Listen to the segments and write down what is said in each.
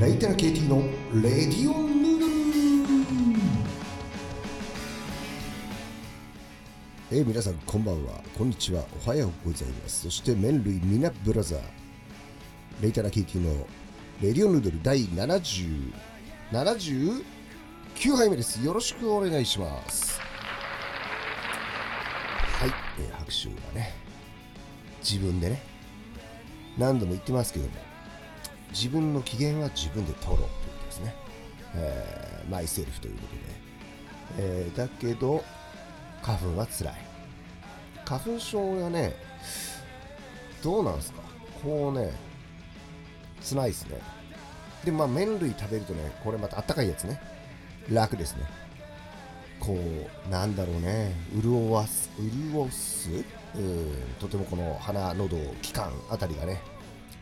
レイテナ KT のレディオンヌードル。えー、皆さんこんばんは。こんにちは。おはようございます。そして麺類ミナブラザー。レイテナ KT のレディオンヌードル第70 79杯目です。よろしくお願いします。はい、えー、拍手はね自分でね何度も言ってますけども。自分の機嫌は自分で取ろうということですね、えー、マイセルフということで、えー、だけど花粉は辛い。花粉症がねどうなんですか？こうね辛いですね。でまあ麺類食べるとねこれまたあったかいやつね。楽ですね。こうなんだろうね。潤わす潤す？うんとてもこの鼻喉気管あたりがね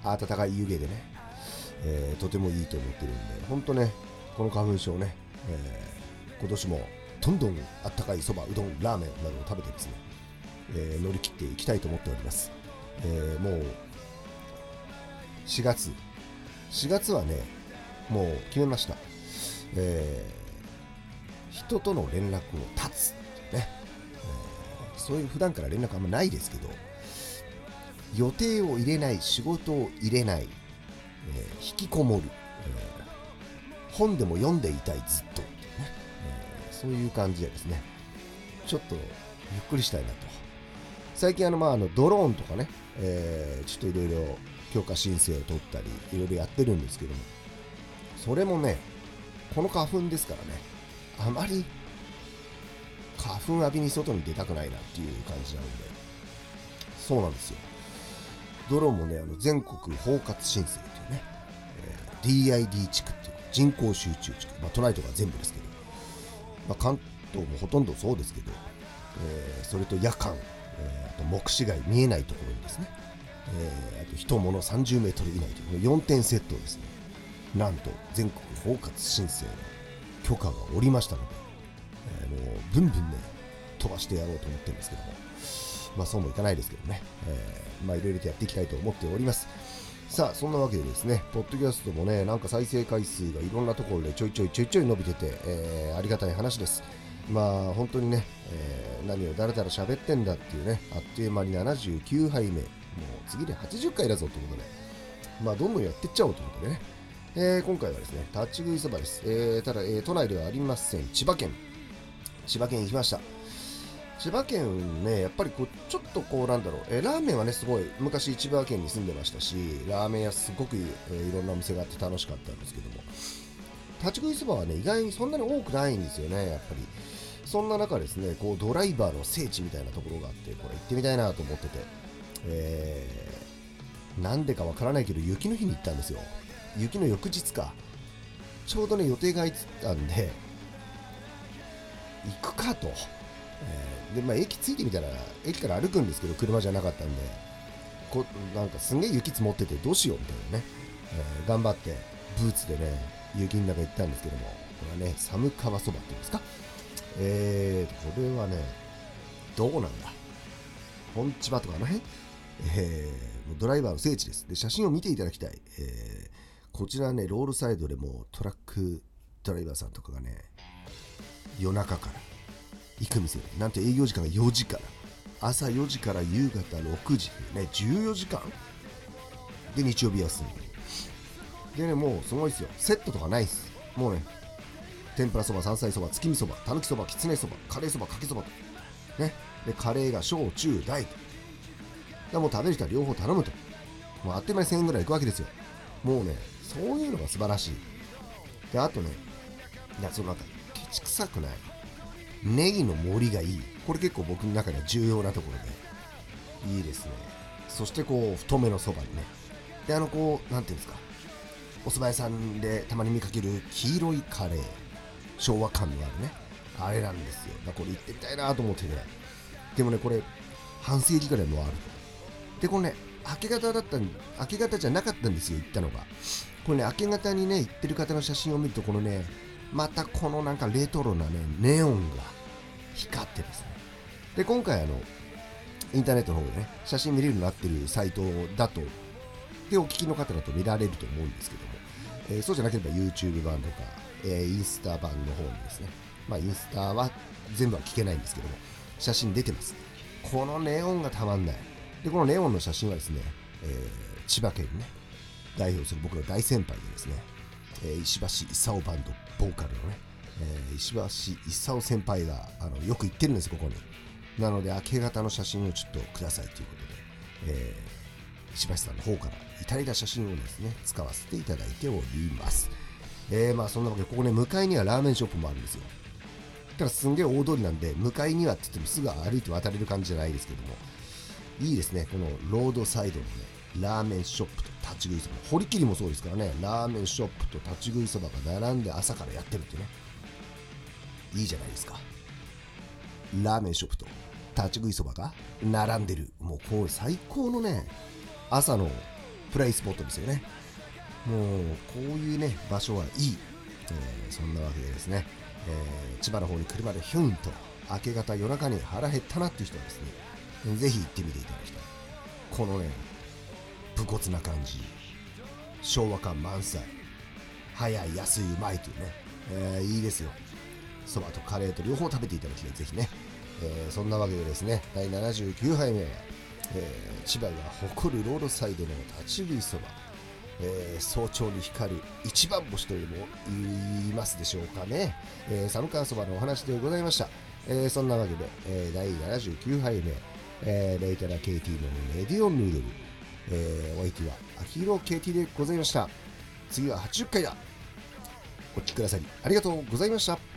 暖かい湯気でね。えー、とてもいいと思ってるんで、本当ね、この花粉症ね、えー、今年もどんどんあったかいそば、うどん、ラーメンなどを食べてですね、えー、乗り切っていきたいと思っております。えもう、4月、4月はね、もう決めました。え人との連絡を断つね、えそういう普段から連絡あんまないですけど、予定を入れない、仕事を入れない、えー、引きこもる、えー、本でも読んでいたいずっと、ねえー、そういう感じでですね。ちょっとゆっくりしたいなと。最近あのまああのドローンとかね、えちょっといろいろ許可申請を取ったりいろいろやってるんですけども。それもねこの花粉ですからね。あまり花粉浴びに外に出たくないなっていう感じなんで。そうなんですよ。ドローンもねあの全国包括申請、DID 地区っていう人口集中地区、まあ、都内とか全部ですけど、まあ、関東もほとんどそうですけど、えー、それと夜間、えー、あと目視外見えないところにですね、えー、あと人物30メートル以内という4点セットをですねなんと全国包括申請の許可が下りましたので、えー、もうブンブンね飛ばしてやろうと思ってるんですけども。まあそうもいかないですけどね、えー、まあいろいろとやっていきたいと思っております。さあ、そんなわけでですね、ポッドキャストもね、なんか再生回数がいろんなところでちょいちょいちょいちょい伸びてて、えー、ありがたい話です。まあ、本当にね、えー、何をだらだら喋ってんだっていうね、あっという間に79杯目、もう次で80回だぞということで、まあ、どんどんやってっちゃおうということでね、えー、今回はですね、立ち食いそばです。えー、ただ、えー、都内ではありません。千葉県。千葉県行きました。千葉県ね、やっぱりこうちょっとこうなんだろう、えラーメンはね、すごい昔千葉県に住んでましたし、ラーメン屋すごく、えいろんなお店があって楽しかったんですけども、立ち食いそばはね、意外にそんなに多くないんですよね、やっぱり。そんな中ですね、こうドライバーの聖地みたいなところがあって、これ行ってみたいなと思ってて、えー、なんでかわからないけど、雪の日に行ったんですよ。雪の翌日か。ちょうどね、予定が空いてたんで、行くかと。えー、で、まあ、駅着いてみたら、駅から歩くんですけど、車じゃなかったんで、こなんかすんげえ雪積もっててどうしようみたいなね、えー、頑張ってブーツでね、雪の中行ったんですけども、これはね、寒川そばっていうんですか？えー、これはね、どうなんだ？本千葉とかあの辺？えー、ドライバーの聖地です。で、写真を見ていただきたい。えー、こちらね、ロールサイドでもトラックドライバーさんとかがね、夜中から行く店なんと営業時間が4時から。朝4時から夕方6時ね。14時間。で日曜日休み。でねもうすごいですよ。セットとかないです。もうね天ぷらそば山菜そば月見そばたぬきそばきつねそばカレーそばかけそばと。ね。でカレーが小中大と。でもう食べる人は両方頼むと。もうあっという間に1000円ぐらいいくわけですよ。もうねそういうのが素晴らしい。であとねいやそのなんかケチくさくない。ネギの盛りがいい。これ結構僕の中では重要なところで。いいですね。そしてこう太めのそばにね。であのこう何ていうんですか。お蕎麦屋さんでたまに見かける黄色いカレー。昭和感のあるね。あれなんですよ。だこれ行ってみたいなと思ってね。でもねこれ半世紀ぐらいもあるでこれね明け方だったん明け方じゃなかったんですよ行ったのが。これね明け方にね行ってる方の写真を見るとこのねまたこのなんかレトロなねネオンが光ってですねで今回あのインターネットの方でね写真見れるようになってるサイトだとでお聞きの方だと見られると思うんですけどもえー、そうじゃなければ YouTube 版とか、えー、インスタ版の方にですね、まあ、インスタは全部は聞けないんですけども、写真出てます。このネオンがたまんない。で、このネオンの写真はですね、えー、千葉県ね、代表する僕の大先輩でですね、えー、石橋勲バンドボーカルのね、えー、石橋勲先輩があのよく行ってるんですここに。なので明け方の写真をちょっとくださいということで、えー、石橋さんの方からいただいた写真をですね使わせていただいております。えー、まあそんなわけでここね向かいにはラーメンショップもあるんですよ。ただすんげえ大通りなんで向かいにはって言ってもすぐ歩いて渡れる感じじゃないですけどもいいですねこのロードサイドのねラーメンショップと立ち食いそば。堀切もそうですからね。ラーメンショップと立ち食いそばが並んで朝からやってるってね。いいじゃないですか。ラーメンショップと立ち食いそばが並んでる。もうこう最高のね朝のプレイスポットですよね。もうこういうね場所はいい、えー、そんなわけでですね、えー、千葉の方に車でヒュンと明け方夜中に腹減ったなっていう人はですねぜひ行ってみていただきたい。このね武骨な感じ。昭和感満載。早い安いうまいというね、えー、いいですよ。そばとカレーと両方食べていただきたいぜひね、えー、そんなわけでですね第79杯目。は、えー、千葉が誇るロードサイドの立ち食いそば、えー、早朝に光る一番星というのを言いますでしょうかね、えー、寒川そばのお話でございました、えー、そんなわけで、えー、第79杯目、えー、レイタラ KT のレディオンヌードル、えー、お相手は秋広 KT でございました。次は80回だ。お聴きくださりありがとうございました。